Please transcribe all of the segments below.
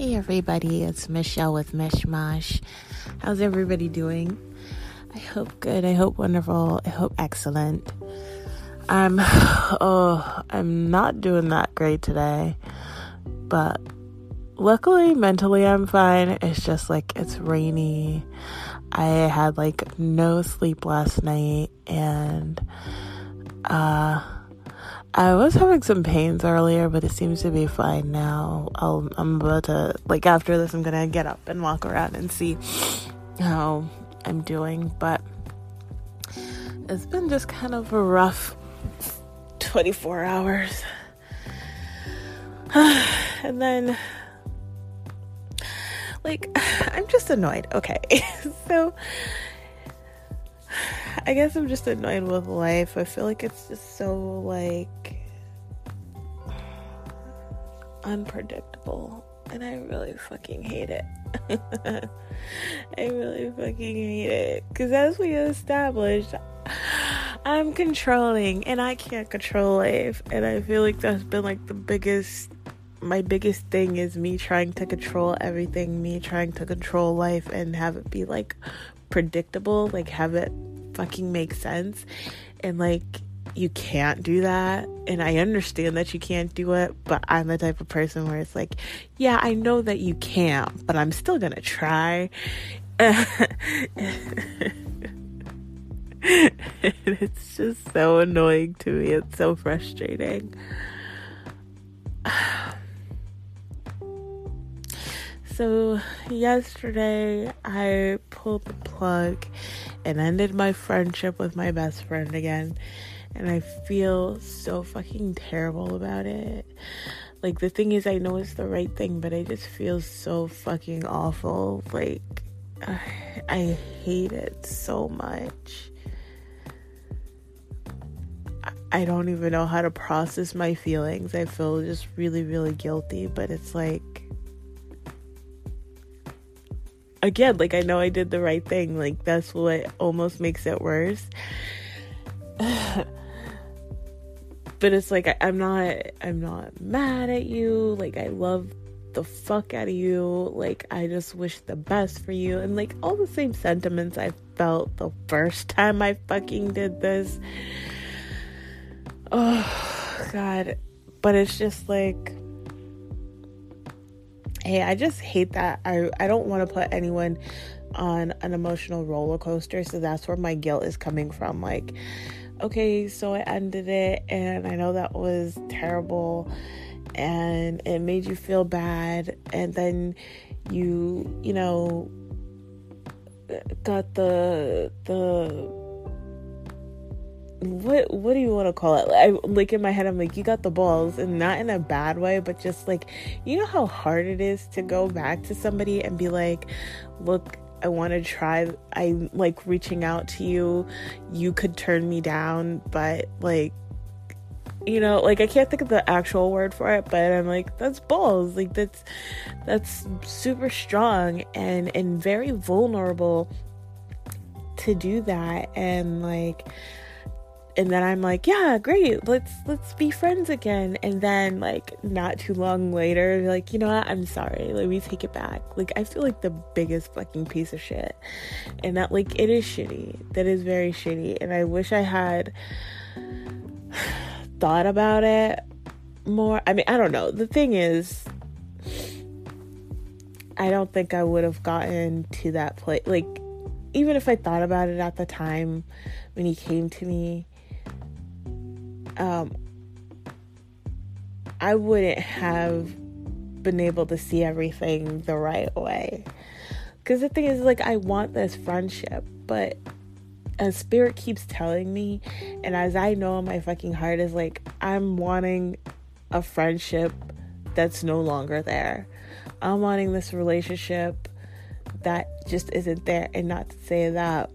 Hey everybody, it's Michelle with Mishmash. How's everybody doing? I hope good. I hope wonderful. I hope excellent. I'm oh, I'm not doing that great today. But luckily mentally I'm fine. It's just like it's rainy. I had like no sleep last night and uh I was having some pains earlier, but it seems to be fine now. I'll, I'm about to, like, after this, I'm gonna get up and walk around and see how I'm doing. But it's been just kind of a rough 24 hours. and then, like, I'm just annoyed. Okay. so, I guess I'm just annoyed with life. I feel like it's just so like unpredictable and I really fucking hate it. I really fucking hate it cuz as we established I'm controlling and I can't control life and I feel like that's been like the biggest my biggest thing is me trying to control everything, me trying to control life and have it be like predictable, like have it fucking make sense. And like, you can't do that. And I understand that you can't do it, but I'm the type of person where it's like, yeah, I know that you can't, but I'm still gonna try. it's just so annoying to me. It's so frustrating. So, yesterday I pulled the plug and ended my friendship with my best friend again. And I feel so fucking terrible about it. Like, the thing is, I know it's the right thing, but I just feel so fucking awful. Like, I hate it so much. I don't even know how to process my feelings. I feel just really, really guilty, but it's like again, like I know I did the right thing. Like that's what almost makes it worse. but it's like I, am not I'm not mad at you. Like I love the fuck out of you. Like I just wish the best for you. And like all the same sentiments I felt the first time I fucking did this. Oh god. But it's just like hey, I just hate that. I, I don't want to put anyone on an emotional roller coaster. So that's where my guilt is coming from. Like, okay, so I ended it, and I know that was terrible, and it made you feel bad, and then you, you know, got the the what what do you want to call it? I like in my head I'm like you got the balls and not in a bad way, but just like you know how hard it is to go back to somebody and be like, "Look, I want to try I'm like reaching out to you. You could turn me down, but like you know, like I can't think of the actual word for it, but I'm like that's balls. Like that's that's super strong and and very vulnerable to do that and like and then I'm like, yeah, great, let's let's be friends again. And then like not too long later, like, you know what, I'm sorry, let me take it back. Like I feel like the biggest fucking piece of shit. And that like it is shitty. That is very shitty. And I wish I had thought about it more. I mean, I don't know. The thing is I don't think I would have gotten to that place like even if I thought about it at the time when he came to me, um, I wouldn't have been able to see everything the right way. Because the thing is, like, I want this friendship, but a spirit keeps telling me, and as I know in my fucking heart, is like, I'm wanting a friendship that's no longer there. I'm wanting this relationship that just isn't there. And not to say that,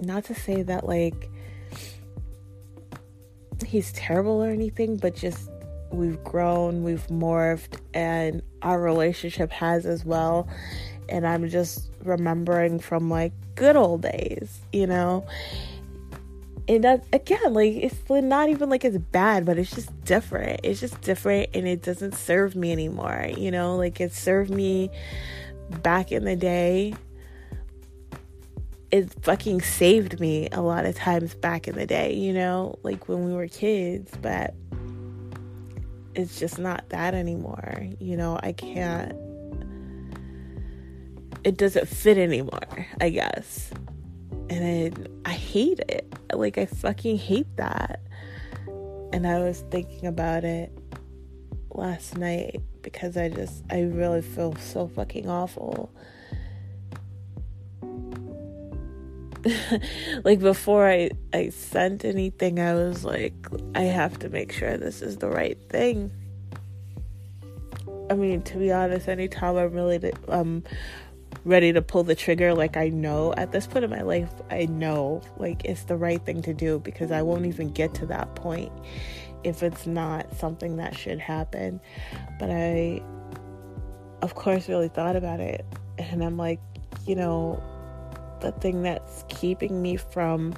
not to say that, like, he's terrible or anything, but just we've grown, we've morphed, and our relationship has as well. And I'm just remembering from like good old days, you know? and that again like it's not even like it's bad but it's just different it's just different and it doesn't serve me anymore you know like it served me back in the day it fucking saved me a lot of times back in the day you know like when we were kids but it's just not that anymore you know i can't it doesn't fit anymore i guess and it, I hate it. Like I fucking hate that. And I was thinking about it last night because I just I really feel so fucking awful. like before I I sent anything I was like I have to make sure this is the right thing. I mean, to be honest, anytime I'm really um ready to pull the trigger like I know at this point in my life I know like it's the right thing to do because I won't even get to that point if it's not something that should happen but I of course really thought about it and I'm like you know the thing that's keeping me from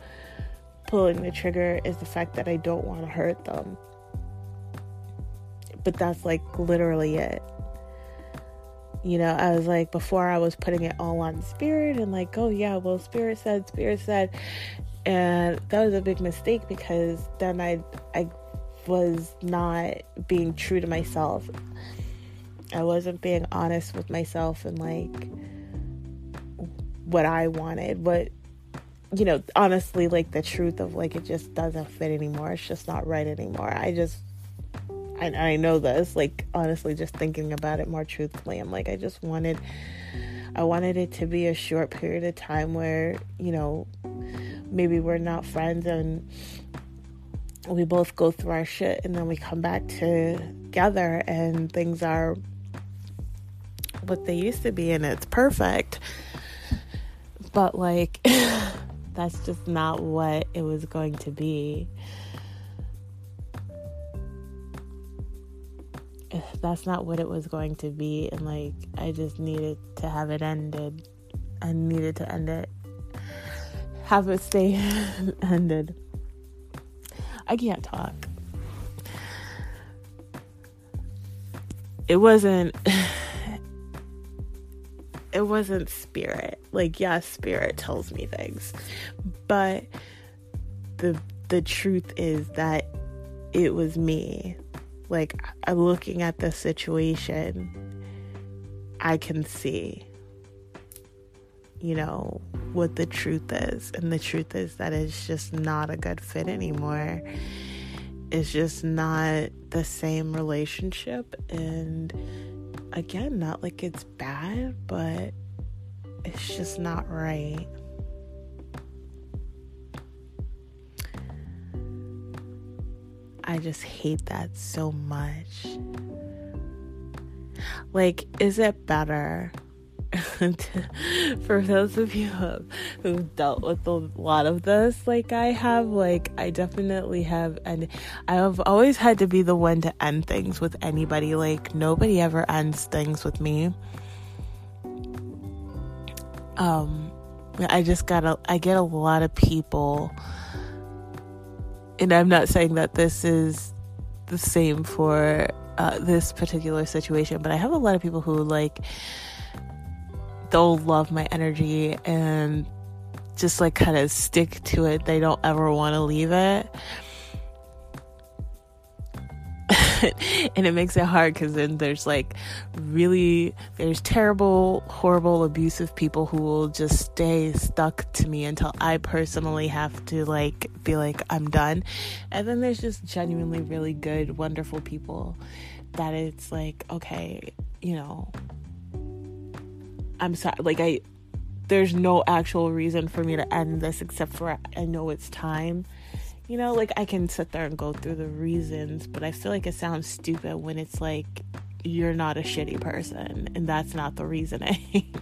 pulling the trigger is the fact that I don't want to hurt them but that's like literally it you know, I was like, before I was putting it all on spirit and like, oh yeah, well, spirit said, spirit said. And that was a big mistake because then I, I was not being true to myself. I wasn't being honest with myself and like what I wanted, what, you know, honestly, like the truth of like it just doesn't fit anymore. It's just not right anymore. I just I, I know this, like honestly, just thinking about it more truthfully, I'm like, I just wanted, I wanted it to be a short period of time where, you know, maybe we're not friends and we both go through our shit and then we come back together and things are what they used to be and it's perfect. But like, that's just not what it was going to be. that's not what it was going to be and like I just needed to have it ended. I needed to end it. Have it stay ended. I can't talk. It wasn't it wasn't spirit. Like yeah, spirit tells me things. But the the truth is that it was me like I'm looking at the situation, I can see, you know, what the truth is. And the truth is that it's just not a good fit anymore. It's just not the same relationship. And again, not like it's bad, but it's just not right. I just hate that so much. Like, is it better for those of you who've dealt with a lot of this, like I have, like, I definitely have, and I have always had to be the one to end things with anybody. Like, nobody ever ends things with me. Um, I just got a, I get a lot of people and I'm not saying that this is the same for uh, this particular situation, but I have a lot of people who like they'll love my energy and just like kind of stick to it. They don't ever want to leave it. and it makes it hard because then there's like really there's terrible horrible abusive people who will just stay stuck to me until i personally have to like be like i'm done and then there's just genuinely really good wonderful people that it's like okay you know i'm sorry like i there's no actual reason for me to end this except for i know it's time you know, like I can sit there and go through the reasons, but I feel like it sounds stupid when it's like you're not a shitty person and that's not the reasoning.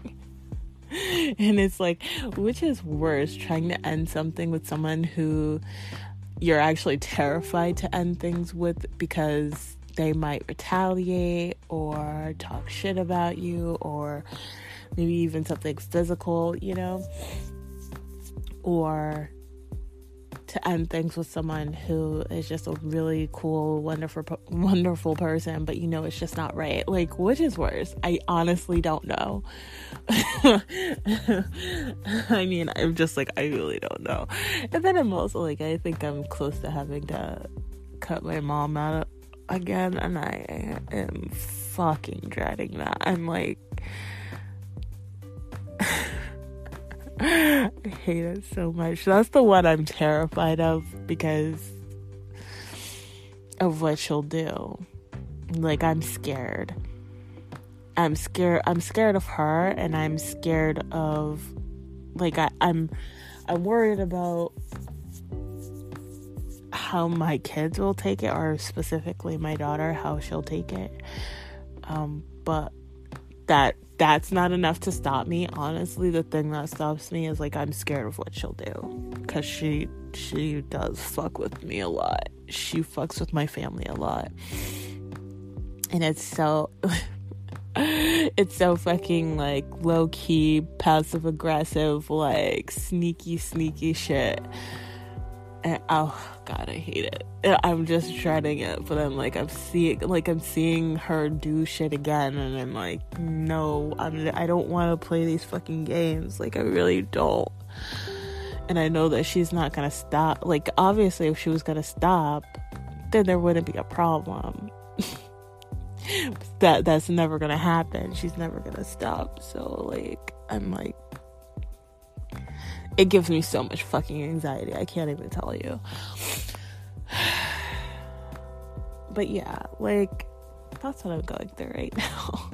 and it's like, which is worse, trying to end something with someone who you're actually terrified to end things with because they might retaliate or talk shit about you or maybe even something physical, you know? Or to end things with someone who is just a really cool, wonderful, wonderful person, but you know it's just not right. Like, which is worse? I honestly don't know. I mean, I'm just like, I really don't know. And then I'm also like, I think I'm close to having to cut my mom out again, and I am fucking dreading that. I'm like, I hate it so much. That's the one I'm terrified of because of what she'll do. Like I'm scared. I'm scared I'm scared of her and I'm scared of like I, I'm I'm worried about how my kids will take it or specifically my daughter how she'll take it. Um but that that's not enough to stop me. Honestly, the thing that stops me is like I'm scared of what she'll do cuz she she does fuck with me a lot. She fucks with my family a lot. And it's so it's so fucking like low key, passive aggressive, like sneaky sneaky shit. And, oh god, I hate it. I'm just dreading it, but I'm like I'm seeing like I'm seeing her do shit again, and I'm like, no, I'm I don't want to play these fucking games. Like I really don't. And I know that she's not gonna stop. Like obviously, if she was gonna stop, then there wouldn't be a problem. that that's never gonna happen. She's never gonna stop. So like I'm like it gives me so much fucking anxiety. I can't even tell you. But yeah, like that's what I'm going through right now.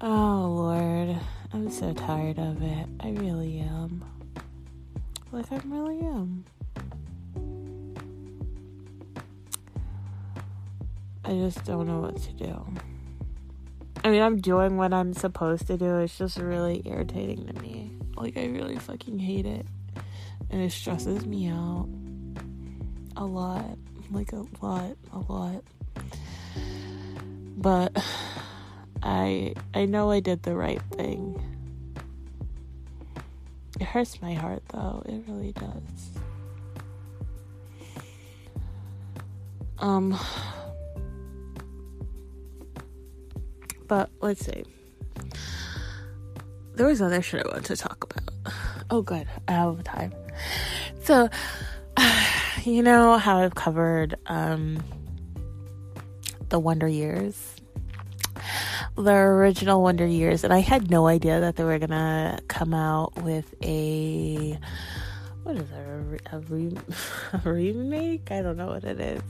oh Lord, I'm so tired of it. I really am. Like I really am. I just don't know what to do. I mean, I'm doing what I'm supposed to do. It's just really irritating to me. Like, I really fucking hate it. And it stresses me out a lot. Like, a lot, a lot. But I I know I did the right thing. It hurts my heart though. It really does. Um but let's see there was other shit I wanted to talk about. Oh, good. I have time. So, you know how I've covered um, the Wonder Years? The original Wonder Years, and I had no idea that they were gonna come out with a what is it, a, a, re- a remake? I don't know what it is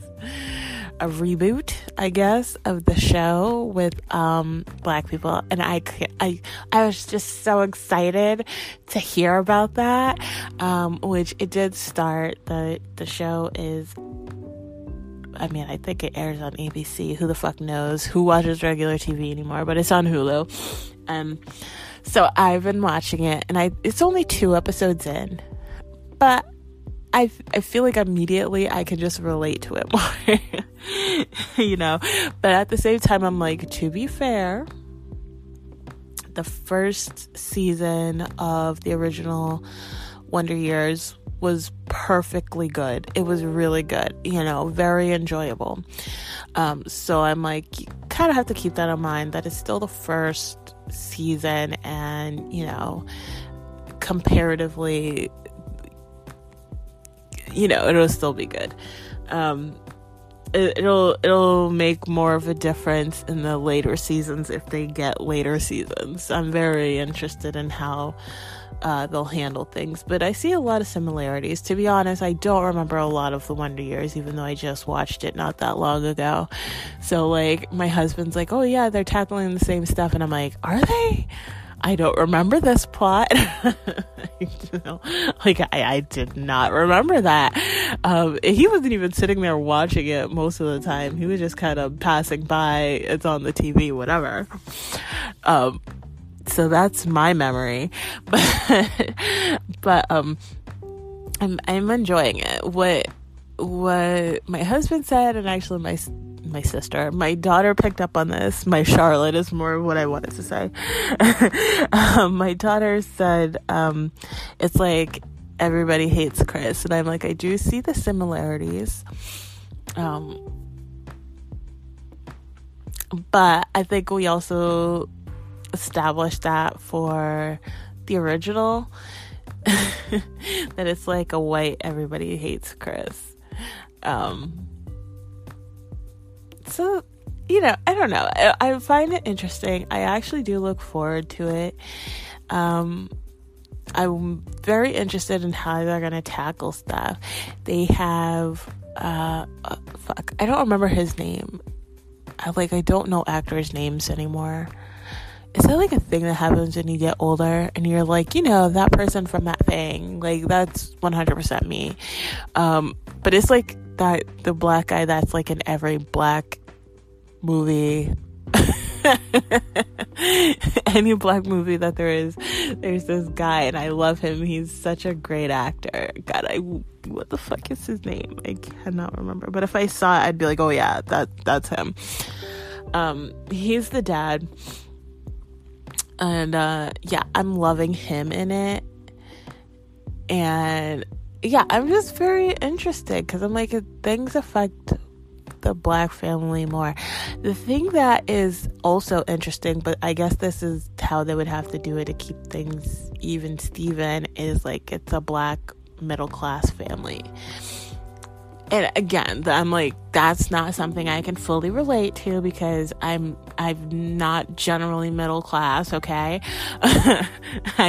a reboot, I guess, of the show with um, black people, and I I I was just so excited to hear about that. Um, which it did start. the The show is. I mean, I think it airs on ABC. Who the fuck knows? Who watches regular TV anymore? But it's on Hulu. Um, so I've been watching it, and I it's only two episodes in, but I, I feel like immediately I can just relate to it more, you know. But at the same time, I'm like, to be fair, the first season of the original Wonder Years was perfectly good. It was really good, you know, very enjoyable. Um, so I'm like, you kind of have to keep that in mind that it's still the first season and, you know, comparatively you know, it'll still be good. Um, it, will it'll make more of a difference in the later seasons if they get later seasons. I'm very interested in how uh, they'll handle things, but I see a lot of similarities. To be honest, I don't remember a lot of the Wonder Years, even though I just watched it not that long ago. So like, my husband's like, "Oh yeah, they're tackling the same stuff," and I'm like, "Are they?" I don't remember this plot. like I, I did not remember that. Um, he wasn't even sitting there watching it most of the time. He was just kind of passing by. It's on the TV, whatever. Um, so that's my memory, but but um, I'm I'm enjoying it. What what my husband said, and actually my my sister. My daughter picked up on this. My Charlotte is more of what I wanted to say. um, my daughter said um, it's like everybody hates Chris, and I'm like, I do see the similarities. Um, but I think we also established that for the original that it's like a white everybody hates Chris. Um, so you know, I don't know. I, I, find it interesting. I actually do look forward to it. Um, I'm very interested in how they're gonna tackle stuff. They have uh, uh fuck, I don't remember his name. I like I don't know actors' names anymore. Is that like a thing that happens when you get older and you're like, you know, that person from that thing? Like that's 100% me. Um, but it's like that the black guy that's like in every black movie any black movie that there is, there's this guy, and I love him. He's such a great actor. God, I what the fuck is his name? I cannot remember. But if I saw it, I'd be like, oh yeah, that that's him. Um, he's the dad, and uh, yeah, I'm loving him in it, and yeah, I'm just very interested because I'm like things affect the black family more. The thing that is also interesting, but I guess this is how they would have to do it to keep things even Steven is like it's a black middle class family. And again, I'm like that's not something I can fully relate to because I'm I'm not generally middle class, okay? I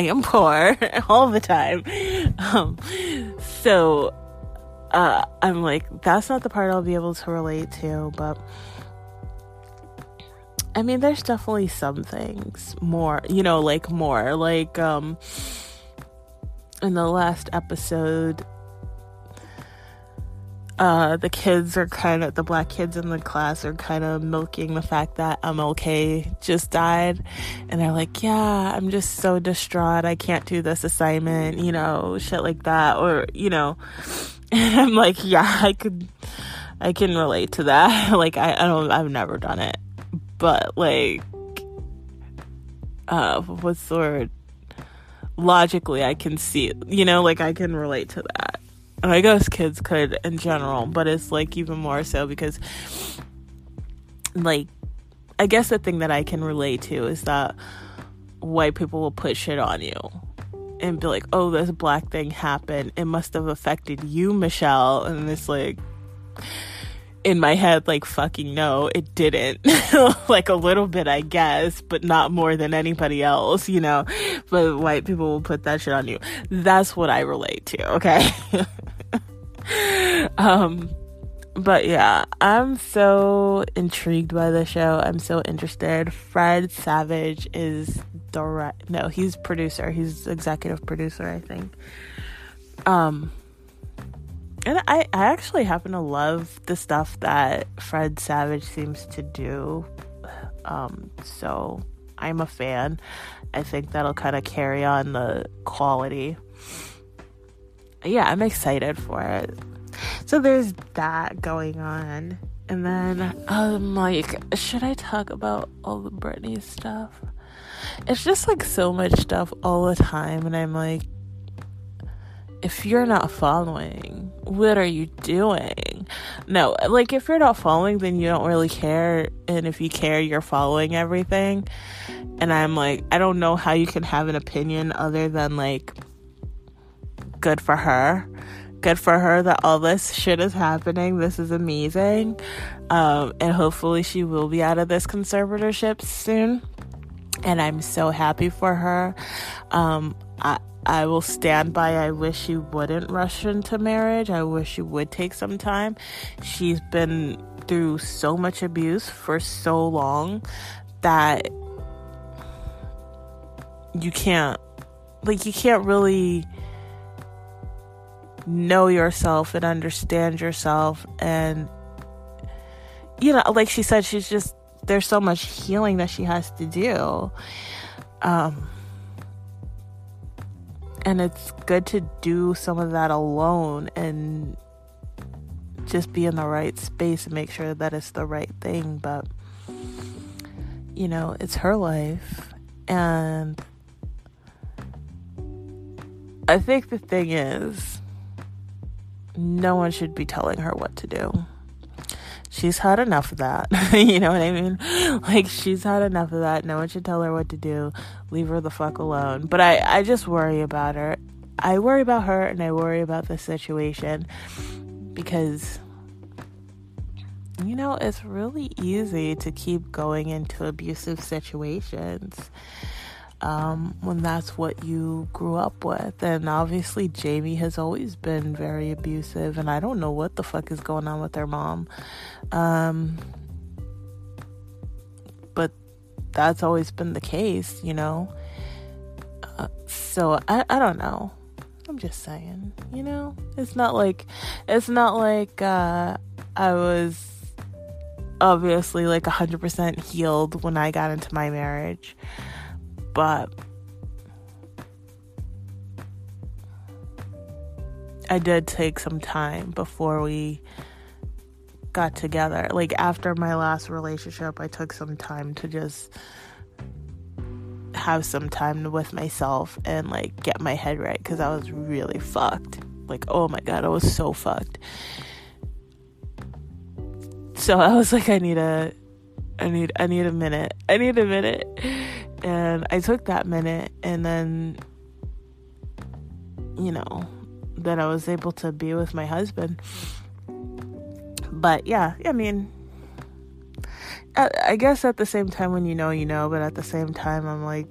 am poor all the time. Um, so uh, I'm like, that's not the part I'll be able to relate to, but I mean, there's definitely some things more, you know, like more, like, um, in the last episode, uh, the kids are kind of, the black kids in the class are kind of milking the fact that MLK just died. And they're like, yeah, I'm just so distraught. I can't do this assignment, you know, shit like that. Or, you know, and I'm like, yeah, I could, I can relate to that. like, I, I don't, I've never done it, but like, uh, what's word? Logically, I can see you know, like I can relate to that. And I guess kids could in general, but it's like even more so because, like, I guess the thing that I can relate to is that white people will put shit on you and be like, oh, this black thing happened. It must have affected you, Michelle. And it's like, in my head, like, fucking no, it didn't. like, a little bit, I guess, but not more than anybody else, you know? But white people will put that shit on you. That's what I relate to, okay? um, but yeah, I'm so intrigued by the show. I'm so interested. Fred Savage is direct. No, he's producer. He's executive producer, I think. Um, and I, I actually happen to love the stuff that Fred Savage seems to do. Um, so I'm a fan. I think that'll kind of carry on the quality. Yeah, I'm excited for it. So there's that going on. And then I'm like, should I talk about all the Britney stuff? It's just like so much stuff all the time. And I'm like, if you're not following, what are you doing? No, like if you're not following, then you don't really care. And if you care, you're following everything. And I'm like, I don't know how you can have an opinion other than like, good for her good for her that all this shit is happening. This is amazing. Um, and hopefully she will be out of this conservatorship soon. And I'm so happy for her. Um, I, I will stand by. I wish she wouldn't rush into marriage. I wish she would take some time. She's been through so much abuse for so long that you can't, like, you can't really know yourself and understand yourself and you know like she said she's just there's so much healing that she has to do. Um and it's good to do some of that alone and just be in the right space and make sure that it's the right thing. But you know it's her life. And I think the thing is, no one should be telling her what to do. She's had enough of that. you know what I mean? Like, she's had enough of that. No one should tell her what to do. Leave her the fuck alone. But I, I just worry about her. I worry about her and I worry about the situation because you know, it's really easy to keep going into abusive situations um, when that's what you grew up with. And obviously, Jamie has always been very abusive, and I don't know what the fuck is going on with their mom. Um, but that's always been the case, you know? Uh, so I, I don't know. I'm just saying, you know, it's not like it's not like uh, I was obviously like 100% healed when I got into my marriage, but I did take some time before we got together. Like after my last relationship, I took some time to just have some time with myself and like get my head right because I was really fucked. Like, oh my god, I was so fucked. So I was like, I need a, I need, I need a minute. I need a minute, and I took that minute, and then, you know, that I was able to be with my husband. But yeah, I mean, I guess at the same time, when you know, you know, but at the same time, I'm like,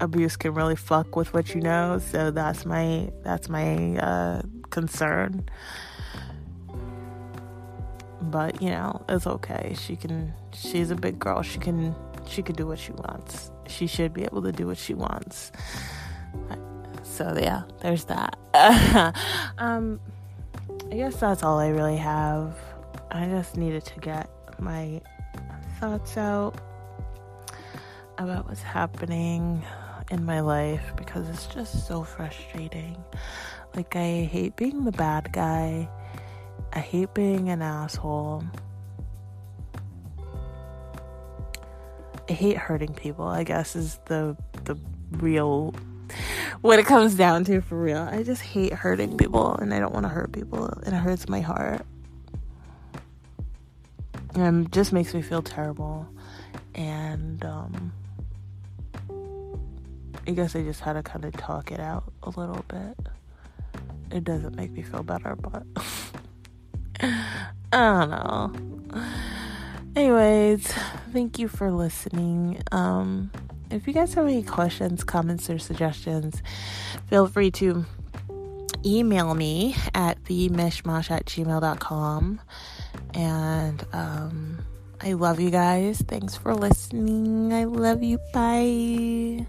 abuse can really fuck with what you know. So that's my that's my uh, concern. But you know, it's okay. She can. She's a big girl. She can. She can do what she wants. She should be able to do what she wants. So yeah, there's that. um, I guess that's all I really have. I just needed to get my thoughts out about what's happening in my life because it's just so frustrating. Like, I hate being the bad guy, I hate being an asshole. Hate hurting people, I guess is the the real what it comes down to for real. I just hate hurting people and I don't want to hurt people it hurts my heart and just makes me feel terrible. And um, I guess I just had to kind of talk it out a little bit. It doesn't make me feel better, but I don't know. Anyways, thank you for listening. Um, if you guys have any questions, comments, or suggestions, feel free to email me at themishmash at gmail.com. And um, I love you guys. Thanks for listening. I love you. Bye.